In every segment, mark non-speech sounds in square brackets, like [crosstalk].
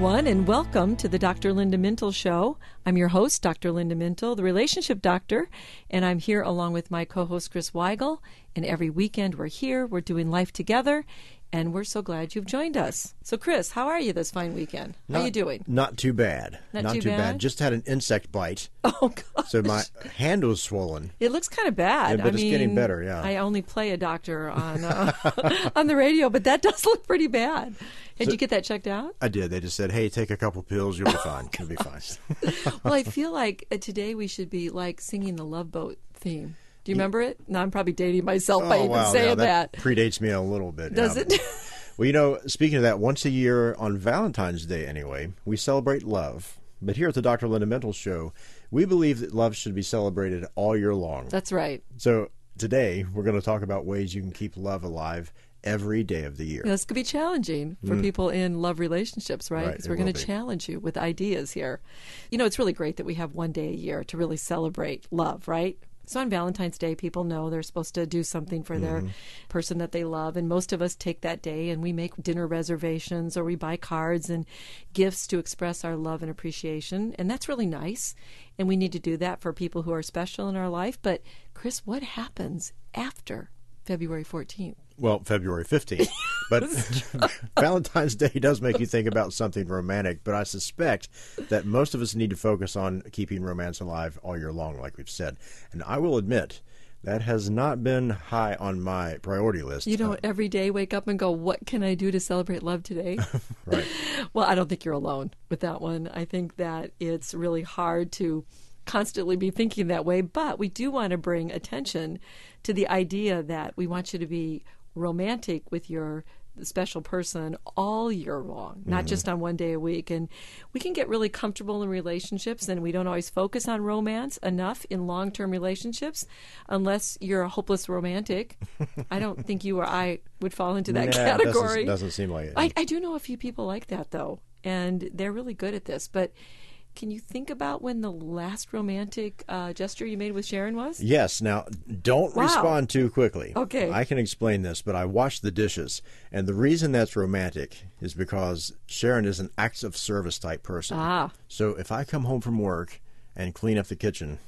everyone, and welcome to the Dr. Linda Mintle Show. I'm your host, Dr. Linda Mintle, the relationship doctor, and I'm here along with my co host, Chris Weigel. And every weekend we're here, we're doing life together, and we're so glad you've joined us. So, Chris, how are you this fine weekend? How Not- you doing? Not too bad. Not too bad? Just had an insect bite, [laughs] Oh, God. so my hand was swollen. It looks kind of bad. Yeah, but I it's mean, getting better, yeah. I only play a doctor on uh, [laughs] on the radio, but that does look pretty bad. Did you get that checked out? I did. They just said, "Hey, take a couple pills, you'll be fine. You'll be [laughs] fine." well, I feel like uh, today we should be like singing the Love Boat theme. Do you remember it? No, I'm probably dating myself by oh even wow, saying yeah, that. predates me a little bit. Does yeah. it? [laughs] Well, you know, speaking of that, once a year on Valentine's Day, anyway, we celebrate love. But here at the Dr. Linda Mintle Show, we believe that love should be celebrated all year long. That's right. So today, we're going to talk about ways you can keep love alive every day of the year. This could be challenging for people in love relationships, right? Mm. Right, Because we're going to challenge you with ideas here. You know, it's really great that we have one day a year to really celebrate love, right? So on Valentine's Day, people know they're supposed to do something for their Mm-hmm. person that they love. And most of us take that day and we make dinner reservations or we buy cards and gifts to express our love and appreciation. And that's really nice. And we need to do that for people who are special in our life. But, Chris, what happens after February 14th? Well, February 15th. But [laughs] [laughs] Valentine's Day does make you think about something romantic, but I suspect that most of us need to focus on keeping romance alive all year long, like we've said. And I will admit, that has not been high on my priority list. You don't uh, every day wake up and go, What can I do to celebrate love today? [laughs] right. well, I don't think you're alone with that one. I think that it's really hard to constantly be thinking that way, but we do want to bring attention to the idea that we want you to be romantic with your special person all year long, not mm-hmm. just on one day a week. And we can get really comfortable in relationships, and we don't always focus on romance enough in long term relationships unless you're a hopeless romantic. I don't [laughs] think you or I would fall into that Nah, it doesn't- category. Doesn't, seem like it. I, I do know a few people like that though, and they're really good at this. But can you think about when the last romantic uh, gesture you made with Sharon was? Yes. Now, don't Wow. respond too quickly. Okay. I can explain this, but I washed the dishes. And the reason that's romantic is because Sharon is an acts of service type person. Ah. So if I come home from work and clean up the kitchen,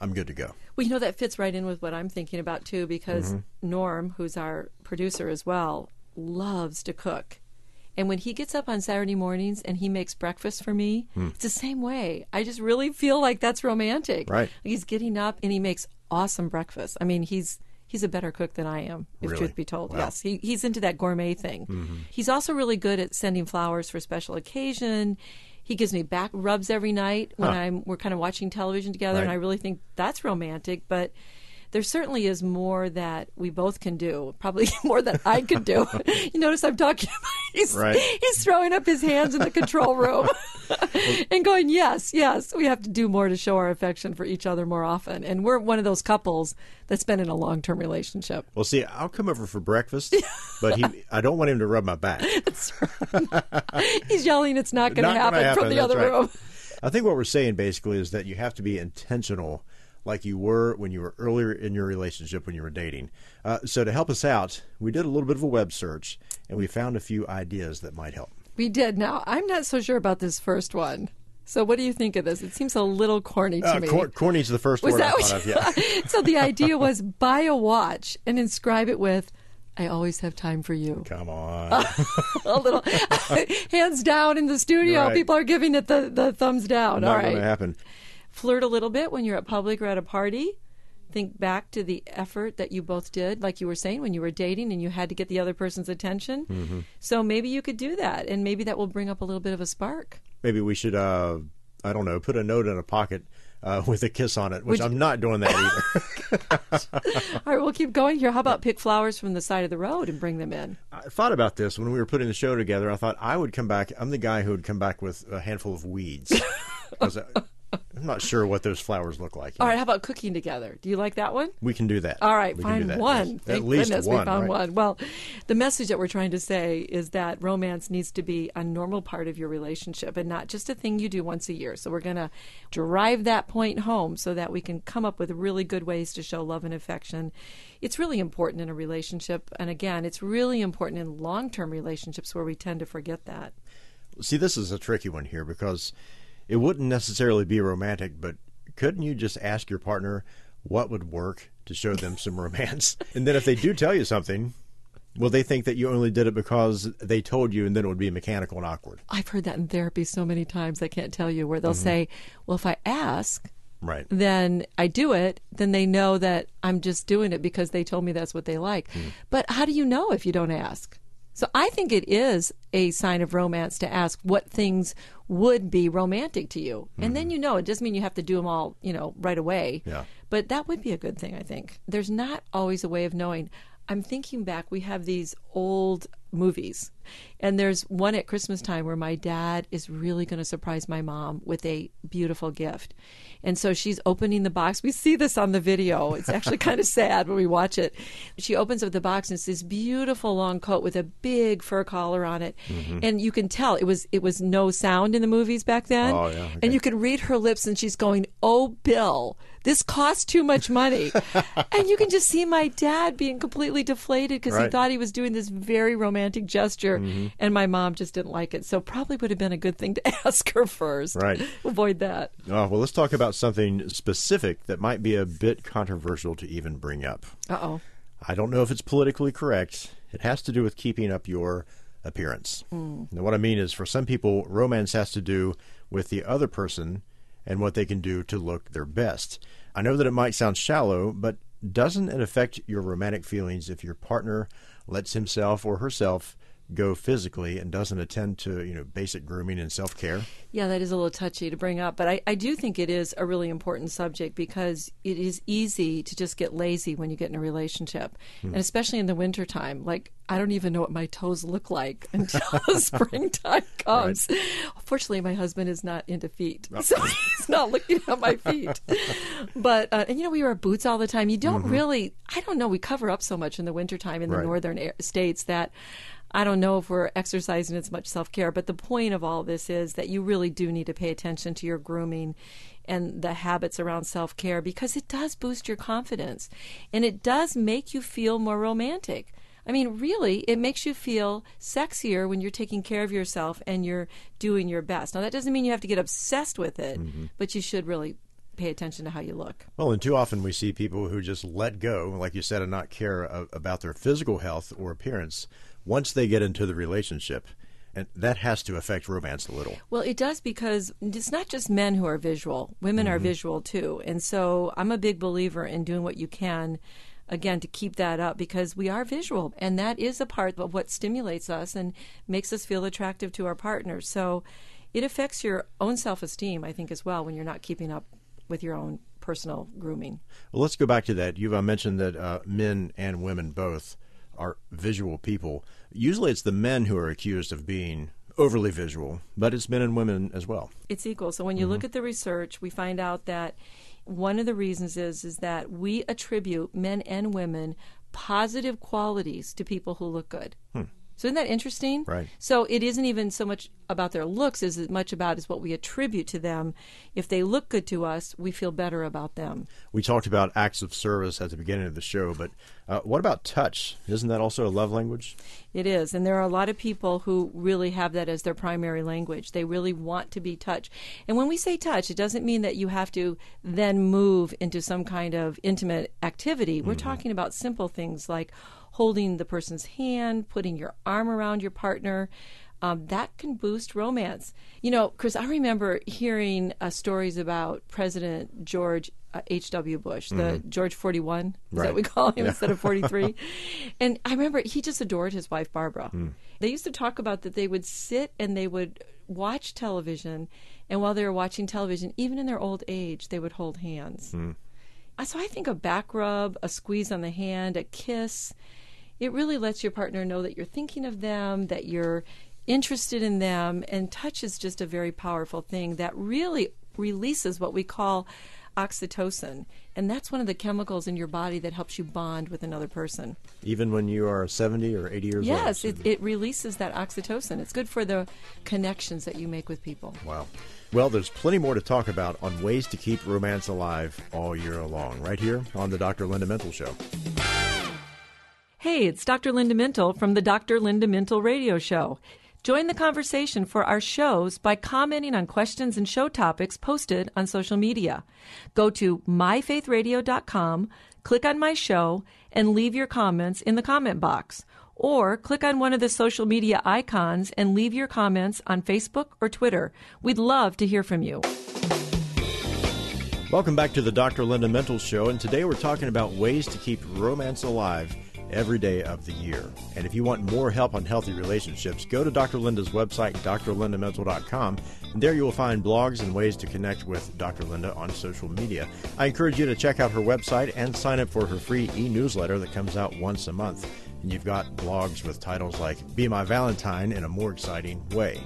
I'm good to go. Well, you know that fits right in with what I'm thinking about too, because Norm, who's our producer as well, loves to cook. And when he gets up on Saturday mornings and he makes breakfast for me, it's the same way. I just really feel like that's romantic. Right. He's getting up and he makes awesome breakfast. I mean, he's he's a better cook than I am, if Really? truth be told. Wow. Mm-hmm. Yes, he, he's into that gourmet thing. He's also really good at sending flowers for special occasion. He gives me back rubs every night when Huh. I'm we're kind of watching television together, and I really think that's romantic. But there certainly is more that we both can do. Probably [laughs] more than I could do. [laughs] you notice I'm talking. About, he's Right. he's throwing up his hands in the control room [laughs] and going, "Yes, yes, we have to do more to show our affection for each other more often." And we're one of those couples that's been in a long term relationship. Well, see, I'll come over for breakfast, but he, I don't want him to rub my back. He's yelling, "It's not going to happen, happen, from the that's other right. room." I think what we're saying basically is that you have to be intentional, like you were when you were earlier in your relationship when you were dating. Uh, so to help us out, we did a little bit of a web search and we found a few ideas that might help. We did. Now, I'm not so sure about this first one. So, what do you think of this? It seems a little corny to Uh, me. cor- corny's the first was word that I thought of. Yeah. [laughs] so the idea was buy a watch and inscribe it with I always have time for you. Come on. [laughs] A little [laughs] hands down in the studio. Right. People are giving it the, the thumbs down. Not All going to happen. Flirt a little bit when you're at public or at a party. Think back to the effort that you both did, like you were saying, when you were dating and you had to get the other person's attention. Mm-hmm. So maybe you could do that, and maybe that will bring up a little bit of a spark. Maybe we should, uh, I don't know, put a note in a pocket uh, [laughs] with a kiss on it, which Would I'm not doing that either. [laughs] All right, we'll keep going here. How about pick flowers from the side of the road and bring them in? I thought about this when we were putting the show together. I thought I would come back. I'm the guy who would come back with a handful of weeds. [laughs] I- I'm not sure what those flowers look like. All right, how about cooking together? Do you like that one? We can do that. All right, we find one. yes. Thank At least goodness one. we found right? one. Well, the message that we're trying to say is that romance needs to be a normal part of your relationship and not just a thing you do once a year. So we're going to drive that point home so that we can come up with really good ways to show love and affection. It's really important in a relationship, and again, it's really important in long-term relationships where we tend to forget that. See, this is a tricky one here because it wouldn't necessarily be romantic, but couldn't you just ask your partner what would work to show them some [laughs] romance? And then if they do tell you something, will they think that you only did it because they told you and then it would be mechanical and awkward? I've heard that in therapy so many times, I can't tell you, where they'll mm-hmm. say, Well, if I ask, Right. then I do it, then they know that I'm just doing it because they told me that's what they like. Hmm. But how do you know if you don't ask? So I think it is a sign of romance to ask what things would be romantic to you. And then mm-hmm. you know, it doesn't mean you have to do them all, you know, right away. Yeah. But that would be a good thing, I think. There's not always a way of knowing. I'm thinking back, we have these old movies. And there's one at Christmas time where my dad is really going to surprise my mom with a beautiful gift. And so she's opening the box. We see this on the video. It's actually kind of [laughs] sad when we watch it. She opens up the box and it's this beautiful long coat with a big fur collar on it. Mm-hmm. And you can tell it was it was no sound in the movies back then. Oh, yeah, okay. And you can read her lips and she's going, "Oh, Bill, this costs too much money." [laughs] and you can just see my dad being completely deflated because he thought he was doing this very romantic gesture Mm-hmm. and my mom just didn't like it. So probably would have been a good thing to [laughs] ask her first. Right. Avoid that. Oh, well, let's talk about something specific that might be a bit controversial to even bring up. Uh-oh. I don't know if it's politically correct. It has to do with keeping up your appearance. Now, what I mean is, for some people, romance has to do with the other person and what they can do to look their best. I know that it might sound shallow, but doesn't it affect your romantic feelings if your partner lets himself or herself go physically and doesn't attend to you know basic grooming and self care? Yeah, that is a little touchy to bring up, but I, I do think it is a really important subject because it is easy to just get lazy when you get in a relationship. And especially in the wintertime. Like, I don't even know what my toes look like [laughs] until [laughs] springtime comes. Fortunately, my husband is not into feet, so he's not looking at my feet. [laughs] But, uh, and you know, we wear boots all the time. You don't really, I don't know, we cover up so much in the wintertime in the Right. northern states that I don't know if we're exercising as much self care, but the point of all this is that you really do need to pay attention to your grooming and the habits around self care because it does boost your confidence and it does make you feel more romantic. I mean, really, it makes you feel sexier when you're taking care of yourself and you're doing your best. Now, that doesn't mean you have to get obsessed with it, mm-hmm. but you should really pay attention to how you look. Well, and too often we see people who just let go, like you said, and not care about their physical health or appearance once they get into the relationship. And that has to affect romance a little. Well, it does because it's not just men who are visual, women are visual too. And so I'm a big believer in doing what you can, again, to keep that up because we are visual. And that is a part of what stimulates us and makes us feel attractive to our partners. So it affects your own self esteem, I think, as well, when you're not keeping up with your own personal grooming. Well, let's go back to that. You've uh, mentioned that uh, men and women both are visual people. Usually it's the men who are accused of being overly visual, but it's men and women as well. it's equal. So when you look mm-hmm. at the research, we find out that one of the reasons is is that we attribute men and women positive qualities to people who look good. Hmm. So isn't that interesting? Right. So it isn't even so much about their looks as much about is what we attribute to them. If they look good to us, we feel better about them. We talked about acts of service at the beginning of the show, but uh, what about touch? Isn't that also a love language? It is. And there are a lot of people who really have that as their primary language. They really want to be touched. And when we say touch, it doesn't mean that you have to then move into some kind of intimate activity. We're talking about simple things like holding the person's hand, putting your arm around your partner. Um, that can boost romance. You know, Chris, I remember hearing uh, stories about President George uh, H.W. Bush, the George 41, is that Right. what we call him instead of 43. [laughs] and I remember he just adored his wife, Barbara. They used to talk about that they would sit and they would watch television, and while they were watching television, even in their old age, they would hold hands. Uh, So I think a back rub, a squeeze on the hand, a kiss, it really lets your partner know that you're thinking of them, that you're interested in them, and touch is just a very powerful thing that really releases what we call oxytocin. And that's one of the chemicals in your body that helps you bond with another person. Even when you are 70 or 80 years old? Yes, it, it releases that oxytocin. It's good for the connections that you make with people. Wow. Well, there's plenty more to talk about on ways to keep romance alive all year long, right here on the Dr. Linda Mintle Show. Hey, it's Dr. Linda Mintle from the Dr. Linda Mintle Radio Show. Join the conversation for our shows by commenting on questions and show topics posted on social media. Go to myfaithradio.com, click on my show, and leave your comments in the comment box. Or click on one of the social media icons and leave your comments on Facebook or Twitter. We'd love to hear from you. Welcome back to the Dr. Linda Mintle Show, and today we're talking about ways to keep romance alive every day of the year. And if you want more help on healthy relationships, go to Dr. Linda's website, drlindamintle.com, and there you will find blogs and ways to connect with Dr. Linda on social media. I encourage you to check out her website and sign up for her free e newsletter that comes out once a month. And you've got blogs with titles like Be My Valentine in a More Exciting Way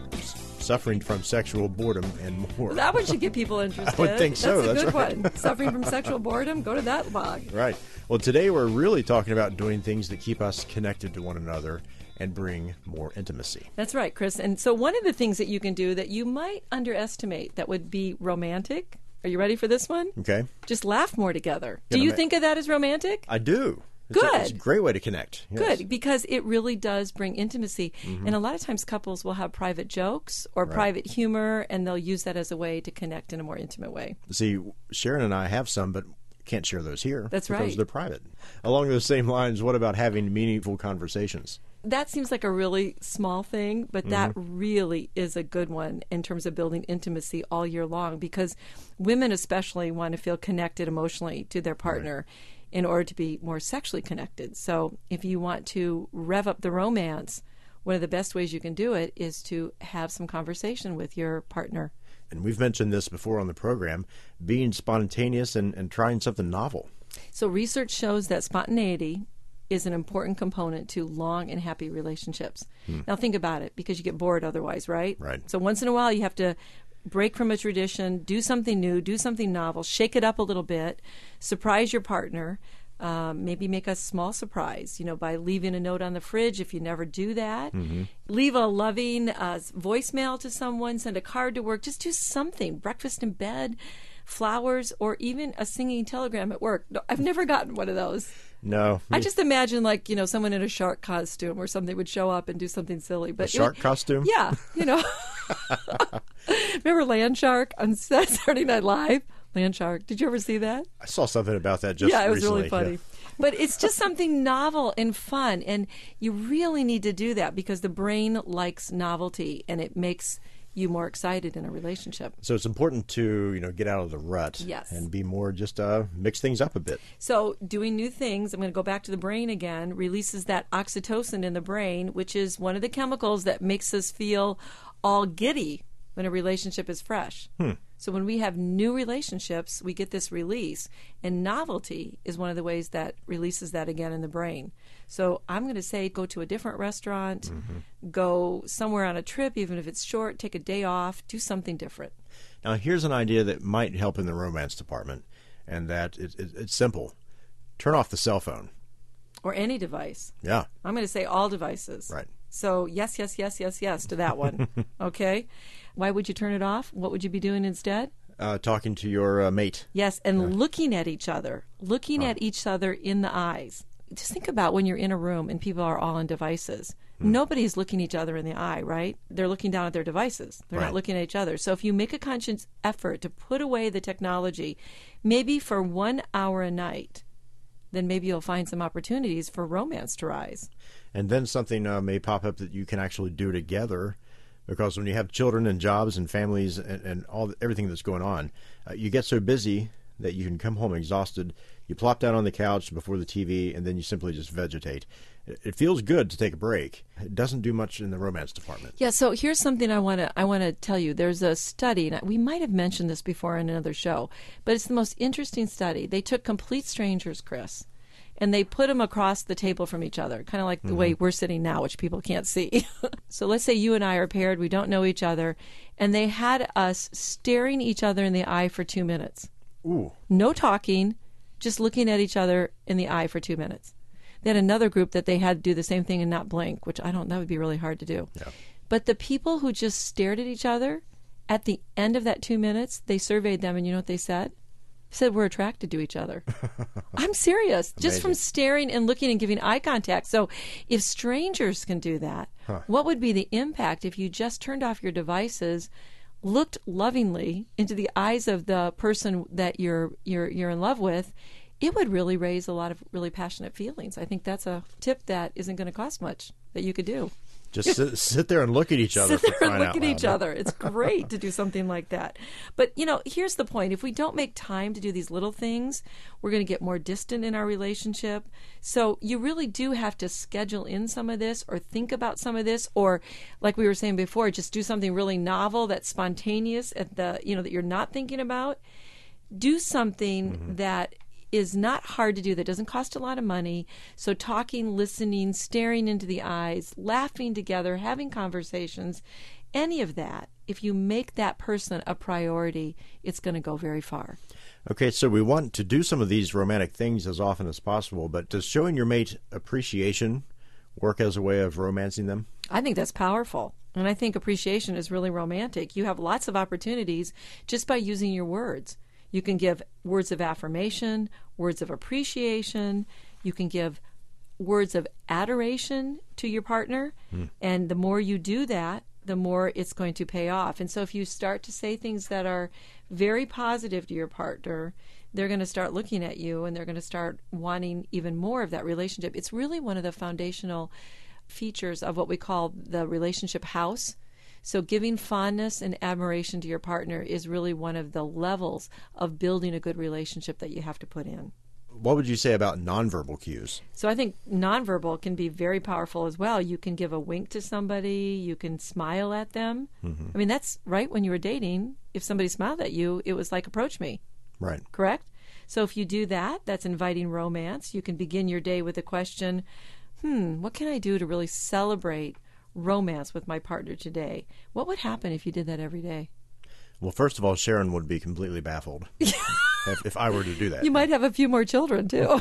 suffering from sexual boredom and more. That one should get people interested. [laughs] I would think so. That's a good right. one. Suffering from sexual [laughs] boredom, go to that blog. Right. Well, today we're really talking about doing things that keep us connected to one another and bring more intimacy. That's right, Chris. And so one of the things that you can do that you might underestimate that would be romantic. Are you ready for this one? Okay. Just laugh more together. Do you I'm- think of that as romantic? I do. It's A, it's a Good. great way to connect. Yes. Good, because it really does bring intimacy. Mm-hmm. And a lot of times couples will have private jokes or private humor, and they'll use that as a way to connect in a more intimate way. See, Sharon and I have some, but can't share those here. That's because right. they're private. Along those same lines, what about having meaningful conversations? That seems like a really small thing, but that mm-hmm. really is a good one in terms of building intimacy all year long because women, especially, want to feel connected emotionally to their partner in order to be more sexually connected. So, if you want to rev up the romance, one of the best ways you can do it is to have some conversation with your partner. And we've mentioned this before on the program being spontaneous and, and trying something novel. So, research shows that spontaneity is an important component to long and happy relationships. Hmm. Now, think about it because you get bored otherwise, right? Right. So, once in a while, you have to break from a tradition, do something new, do something novel, shake it up a little bit, surprise your partner. Um, maybe make a small surprise, you know, by leaving a note on the fridge if you never do that. Leave a loving uh, voicemail to someone, send a card to work, just do something. Breakfast in bed, flowers, or even a singing telegram at work. No, I've never gotten one of those. No. I just imagine like you know someone in a shark costume or something would show up and do something silly. But a shark would- costume? yeah, you know. [laughs] Remember Land Shark on [laughs] Saturday Night Live? Land Shark. Did you ever see that? I saw something about that just yeah, it was recently. really funny. Yeah. But it's just something novel and fun, and you really need to do that because the brain likes novelty, and it makes you more excited in a relationship. So it's important to you know get out of the rut Yes. and be more just uh, mix things up a bit. So, doing new things, I'm going to go back to the brain again, releases that oxytocin in the brain, which is one of the chemicals that makes us feel all giddy when a relationship is fresh. So, when we have new relationships, we get this release, and novelty is one of the ways that releases that again in the brain. So, I'm going to say go to a different restaurant, go somewhere on a trip, even if it's short, take a day off, do something different. Now here's an idea that might help in the romance department, and that it, it, it's simple: turn off the cell phone. Or any device. Yeah, I'm going to say all devices. Right. So, yes, yes, yes, yes, yes to that one. [laughs] okay. Why would you turn it off? What would you be doing instead? uh, talking to your uh, mate. Yes, and looking at each other, looking at each other in the eyes. Just think about when you're in a room and people are all on devices. Nobody's looking each other in the eye, right? They're looking down at their devices. They're Right. not looking at each other. So if you make a conscious effort to put away the technology, maybe for one hour a night, then maybe you'll find some opportunities for romance to rise. and then something uh, may pop up that you can actually do together because when you have children and jobs and families and, and all everything that's going on uh, you get so busy that you can come home exhausted you plop down on the couch before the tv and then you simply just vegetate it, feels good to take a break it doesn't do much in the romance department Yeah, so here's something I want to I want to tell you. There's a study, and we might have mentioned this before in another show, but it's the most interesting study. They took complete strangers, Chris, and they put them across the table from each other, kind of like the way mm-hmm. we're sitting now, which people can't see. [laughs] so let's say you and I are paired, we don't know each other, and they had us staring each other in the eye for two minutes. ooh No talking, just looking at each other in the eye for two minutes. They had another group that they had to do the same thing and not blink, which I don't, that would be really hard to do. Yeah. But the people who just stared at each other, at the end of that two minutes, they surveyed them, and you know what they said? said we're attracted to each other. [laughs] I'm serious. Just from staring and looking and giving eye contact. So if strangers can do that, huh. what would be the impact if you just turned off your devices? Looked lovingly into the eyes of the person that you're you're you're in love with it would really raise a lot of really passionate feelings. I think that's a tip that isn't going to cost much that you could do just sit, sit, there and look at each other. Sit there and look at each other. It's great to do something like that. But you know, here's the point: if we don't make time to do these little things, we're going to get more distant in our relationship. So you really do have to schedule in some of this, or think about some of this, or like we were saying before, just do something really novel that's spontaneous at the you know that you're not thinking about. Do something mm-hmm. that is not hard to do, that doesn't cost a lot of money. So, talking, listening, staring into the eyes, laughing together, having conversations, any of that, if you make that person a priority, it's going to go very far. Okay, so we want to do some of these romantic things as often as possible, but does showing your mate appreciation work as a way of romancing them? I think that's powerful. And I think appreciation is really romantic. You have lots of opportunities just by using your words. You can give words of affirmation, words of appreciation. You can give words of adoration to your partner. Mm. And the more you do that, the more it's going to pay off. And so if you start to say things that are very positive to your partner, they're going to start looking at you and they're going to start wanting even more of that relationship. It's really one of the foundational features of what we call the relationship house. So, giving fondness and admiration to your partner is really one of the levels of building a good relationship that you have to put in. What would you say about nonverbal cues? So, I think nonverbal can be very powerful as well. You can give a wink to somebody, you can smile at them. Mm-hmm. I mean, that's right when you were dating. If somebody smiled at you, it was like, approach me. Right. Correct? So, if you do that, that's inviting romance. You can begin your day with a question hmm, what can I do to really celebrate romance with my partner today. What would happen if you did that every day? Well, first of all, Sharon would be completely baffled [laughs] if, if, I were to do that. You might have a few more children too. [laughs]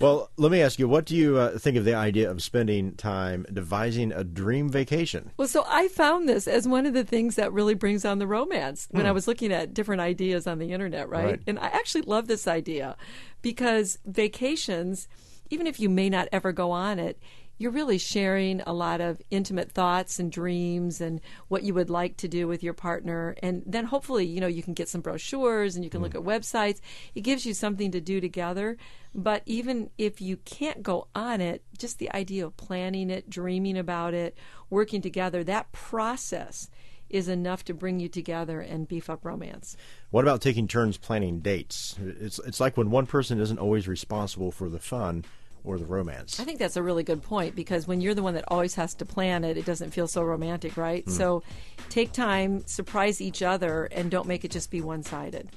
well, let me ask you, what do you uh, think of the idea of spending time devising a dream vacation? Well, so I found this as one of the things that really brings on the romance when I hmm. was looking at different ideas on the internet, right? right? And I actually love this idea because vacations, even if you may not ever go on it, you're really sharing a lot of intimate thoughts and dreams and what you would like to do with your partner and then hopefully you know you can get some brochures and you can mm. look at websites it gives you something to do together but even if you can't go on it just the idea of planning it dreaming about it working together that process is enough to bring you together and beef up romance. What about taking turns planning dates? It's it's like when one person isn't always responsible for the fun, or the romance. I think that's a really good point because when you're the one that always has to plan it, it doesn't feel so romantic, right? Mm. So take time, surprise each other, and don't make it just be one sided.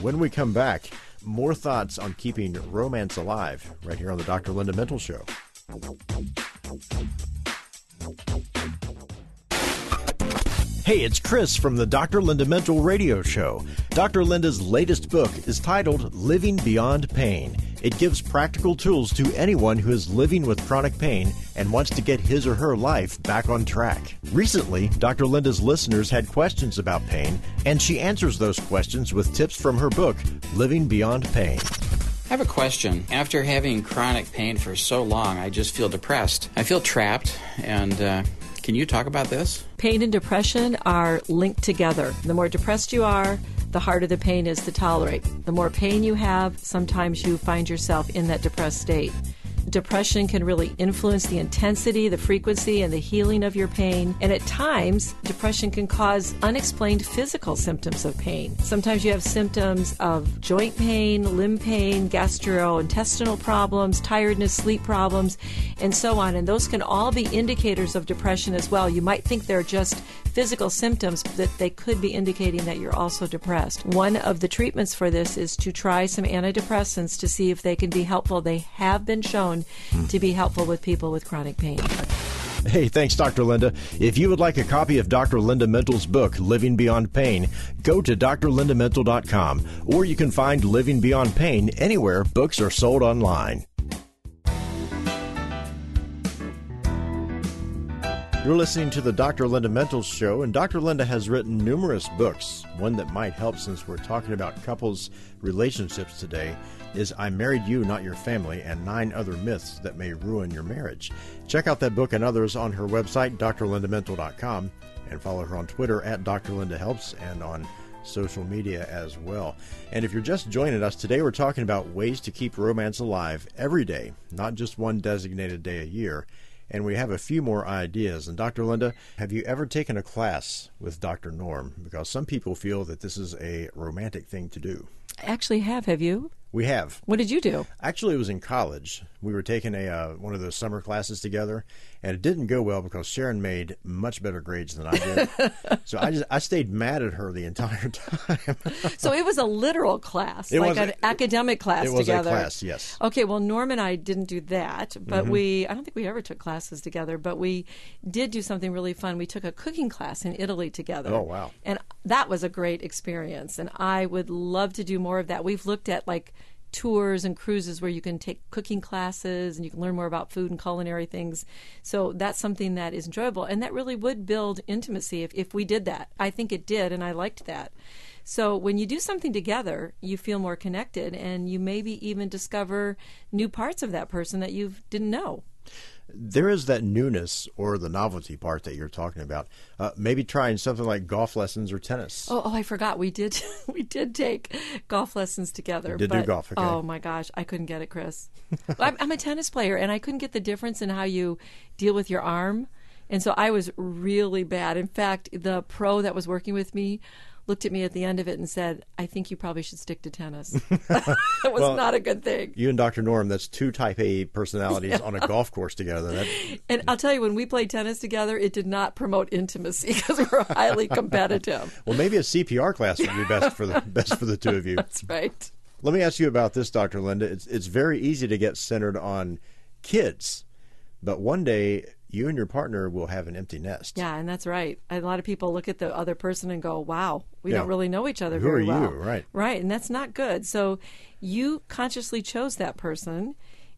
When we come back, more thoughts on keeping romance alive right here on the Dr. Linda Mintle Show. Hey, it's Chris from the Dr. Linda Mintle Radio Show. Dr. Linda's latest book is titled Living Beyond Pain. It gives practical tools to anyone who is living with chronic pain and wants to get his or her life back on track. Recently, Dr. Linda's listeners had questions about pain, and she answers those questions with tips from her book, Living Beyond Pain. I have a question. After having chronic pain for so long, I just feel depressed. I feel trapped and uh, can you talk about this? Pain and depression are linked together. The more depressed you are, the harder the pain is to tolerate. The more pain you have, sometimes you find yourself in that depressed state. Depression can really influence the intensity, the frequency, and the healing of your pain. And at times, depression can cause unexplained physical symptoms of pain. Sometimes you have symptoms of joint pain, limb pain, gastrointestinal problems, tiredness, sleep problems, and so on. And those can all be indicators of depression as well. You might think they're just physical symptoms that they could be indicating that you're also depressed. One of the treatments for this is to try some antidepressants to see if they can be helpful. They have been shown to be helpful with people with chronic pain. Hey, thanks, Dr. Linda. If you would like a copy of Dr. Linda Mintle's book, Living Beyond Pain, go to drlindamintle.com or you can find Living Beyond Pain anywhere books are sold online. You're listening to the Dr. Linda Mintle Show, and Dr. Linda has written numerous books. One that might help since we're talking about couples' relationships today is I Married You, Not Your Family, and Nine Other Myths That May Ruin Your Marriage. Check out that book and others on her website, drlindamintle.com, and follow her on Twitter at Dr. Linda Helps and on social media as well. And if you're just joining us, today we're talking about ways to keep romance alive every day, not just one designated day a year. And we have a few more ideas. And Dr. Linda, have you ever taken a class with Dr. Norm? Because some people feel that this is a romantic thing to do. I actually have. Have you? We have. What did you do? Actually, it was in college. We were taking a uh, one of those summer classes together, and it didn't go well because Sharon made much better grades than I did. [laughs] so I just I stayed mad at her the entire [laughs] time. so it was a literal class, It like an a- academic class it was a together. class, yes. Okay, well, Norm and I didn't do that, but Mm-hmm. we I don't think we ever took classes together, but we did do something really fun. We took a cooking class in Italy together. Oh, wow. And that was a great experience, and I would love to do more of that. We've looked at like tours and cruises where you can take cooking classes and you can learn more about food and culinary things. So that's something that is enjoyable and that really would build intimacy if, if we did that. I think it did and I liked that. So when you do something together, you feel more connected and you maybe even discover new parts of that person that you didn't know. There is that newness or the novelty part that you're talking about. Uh, maybe trying something like golf lessons or tennis. Oh, oh, I forgot. We did [laughs] we did take golf lessons together. did do golf, okay. Oh my gosh, I couldn't get it, Chris. I'm, I'm a tennis player, and I couldn't get the difference in how you deal with your arm, and so I was really bad. In fact, the pro that was working with me looked at me at the end of it and said, "I think you probably should stick to tennis." [laughs] that was Well, not a good thing. You and Dr. Norm, that's two type A personalities on a golf course together. That, [laughs] And I'll tell you, when we played tennis together, it did not promote intimacy [laughs] because we're highly competitive. well, maybe a CPR class would be best for the best for the two of you. That's right. Let me ask you about this, Dr. Linda. It's it's very easy to get centered on kids, but one day you and your partner will have an empty nest. Yeah, and that's right. A lot of people look at the other person and go, "Wow, we Yeah. don't really know each other Who very are you? well." Right. Right, and that's not good. So you consciously chose that person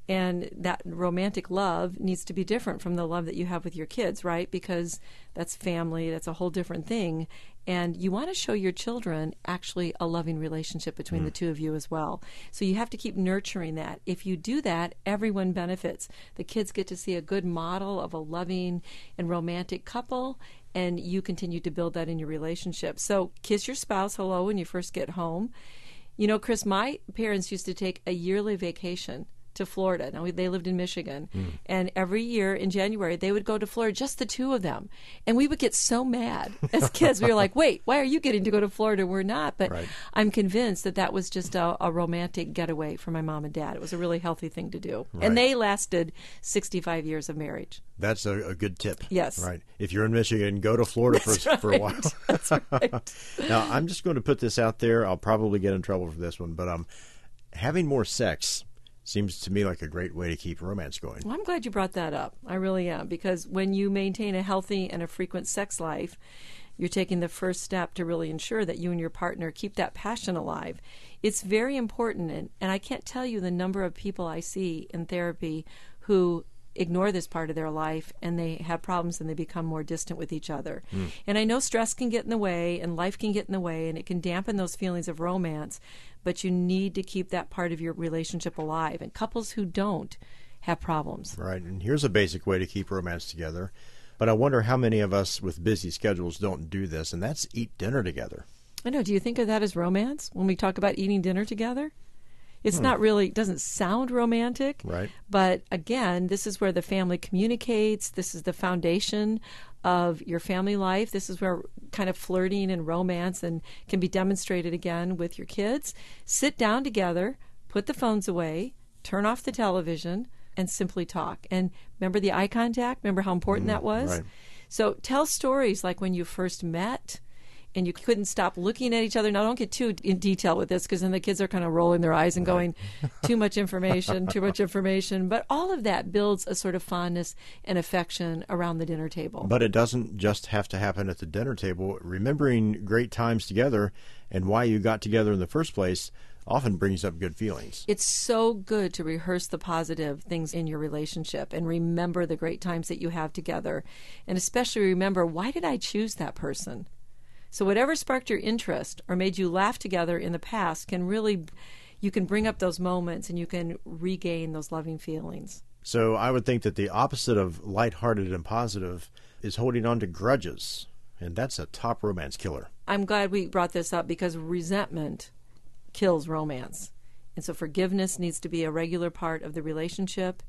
and that romantic love needs to be different from the love that you have with your kids, right? Because that's family, that's a whole different thing. And you want to show your children actually a loving relationship between the mm. two of you as well. So you have to keep nurturing that. If you do that, everyone benefits. The kids get to see a good model of a loving and romantic couple, and you continue to build that in your relationship. So kiss your spouse hello when you first get home. You know, Chris, my parents used to take a yearly vacation to Florida. Now, they lived in Michigan. And every year in January, they would go to Florida, just the two of them. And we would get so mad [laughs] as kids. We were like, wait, why are you getting to go to Florida? We're not. But Right. I'm convinced that that was just a, a romantic getaway for my mom and dad. It was a really healthy thing to do. And they lasted 65 years of marriage. That's a, a good tip. Yes. Right. If you're in Michigan, go to Florida for, for a while. [laughs] That's right. [laughs] now, I'm just going to put this out there. I'll probably get in trouble for this one, but um, having more sex seems to me like a great way to keep romance going. Well, I'm glad you brought that up. I really am because when you maintain a healthy and a frequent sex life, you're taking the first step to really ensure that you and your partner keep that passion alive. It's very important, and, and I can't tell you the number of people I see in therapy who ignore this part of their life and they have problems and they become more distant with each other. Hmm. And I know stress can get in the way and life can get in the way and it can dampen those feelings of romance, but you need to keep that part of your relationship alive. And couples who don't have problems. Right. And here's a basic way to keep romance together. But I wonder how many of us with busy schedules don't do this, and that's eat dinner together. I know. Do you think of that as romance when we talk about eating dinner together? It's hmm. not really it doesn't sound romantic, Right. But again, this is where the family communicates. This is the foundation of your family life. This is where kind of flirting and romance and can be demonstrated again with your kids. Sit down together, put the phones away, turn off the television, and simply talk. And remember the eye contact. Remember how important hmm, that was. right. So tell stories like when you first met and you couldn't stop looking at each other. Now, don't get too in detail with this because then the kids are kind of rolling their eyes and going, too much information, too much information. But all of that builds a sort of fondness and affection around the dinner table. But it doesn't just have to happen at the dinner table. Remembering great times together and why you got together in the first place often brings up good feelings. It's so good to rehearse the positive things in your relationship and remember the great times that you have together. And especially remember why did I choose that person? So, whatever sparked your interest or made you laugh together in the past can really, you can bring up those moments and you can regain those loving feelings. So, I would think that the opposite of lighthearted and positive is holding on to grudges. And that's a top romance killer. I'm glad we brought this up because resentment kills romance. And so forgiveness needs to be a regular part of the relationship,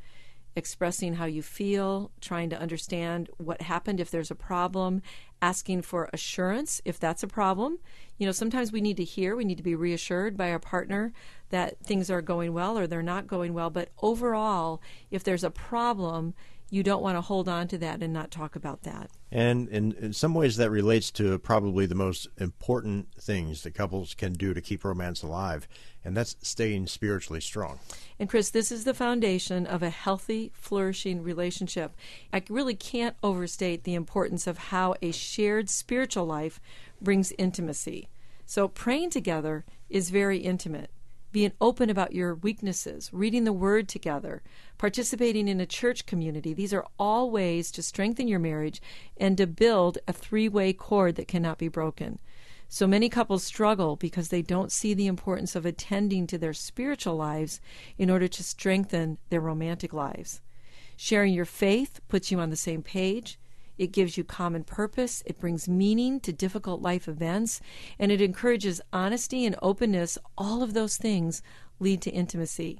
expressing how you feel, trying to understand what happened if there's a problem, asking for assurance if that's a problem. You know, sometimes we need to hear, we need to be reassured by our partner that things are going well or they're not going well. But overall, if there's a problem, you don't want to hold on to that and not talk about that. And in, in, some ways, that relates to probably the most important things that couples can do to keep romance alive, and that's staying spiritually strong. And Chris, this is the foundation of a healthy, flourishing relationship. I really can't overstate the importance of how a shared spiritual life brings intimacy. So, praying together is very intimate being open about your weaknesses, reading the word together, participating in a church community. These are all ways to strengthen your marriage and to build a three way cord that cannot be broken. So many couples struggle because they don't see the importance of attending to their spiritual lives in order to strengthen their romantic lives. Sharing your faith puts you on the same page. It gives you common purpose. It brings meaning to difficult life events. And it encourages honesty and openness. All of those things lead to intimacy.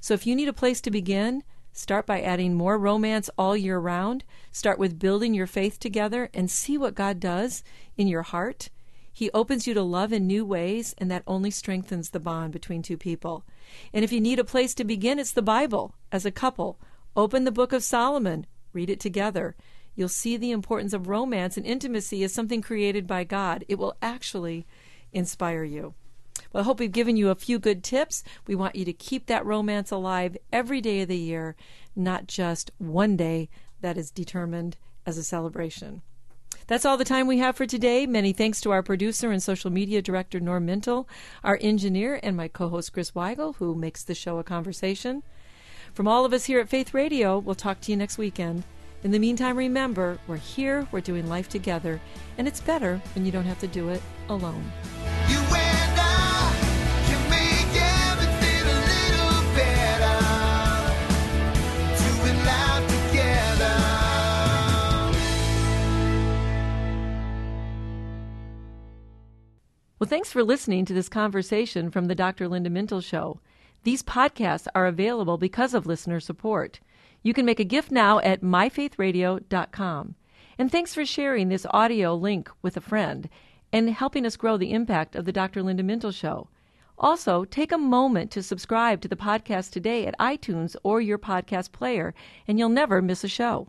So if you need a place to begin, start by adding more romance all year round. Start with building your faith together and see what God does in your heart. He opens you to love in new ways, and that only strengthens the bond between two people. And if you need a place to begin, it's the Bible. As a couple, open the book of Solomon, read it together you'll see the importance of romance and intimacy as something created by God. It will actually inspire you. Well, I hope we've given you a few good tips. We want you to keep that romance alive every day of the year, not just one day that is determined as a celebration. That's all the time we have for today. Many thanks to our producer and social media director, Norm Mintle, our engineer, and my co host, Chris Weigel, who makes the show a conversation. From all of us here at Faith Radio, we'll talk to you next weekend. In the meantime, remember, we're here, we're doing life together, and it's better when you don't have to do it alone. Well, thanks for listening to this conversation from the Dr. Linda Mintle Show. These podcasts are available because of listener support. You can make a gift now at myfaithradio.com. And thanks for sharing this audio link with a friend and helping us grow the impact of the Dr. Linda Mintle Show. Also, take a moment to subscribe to the podcast today at iTunes or your podcast player, and you'll never miss a show.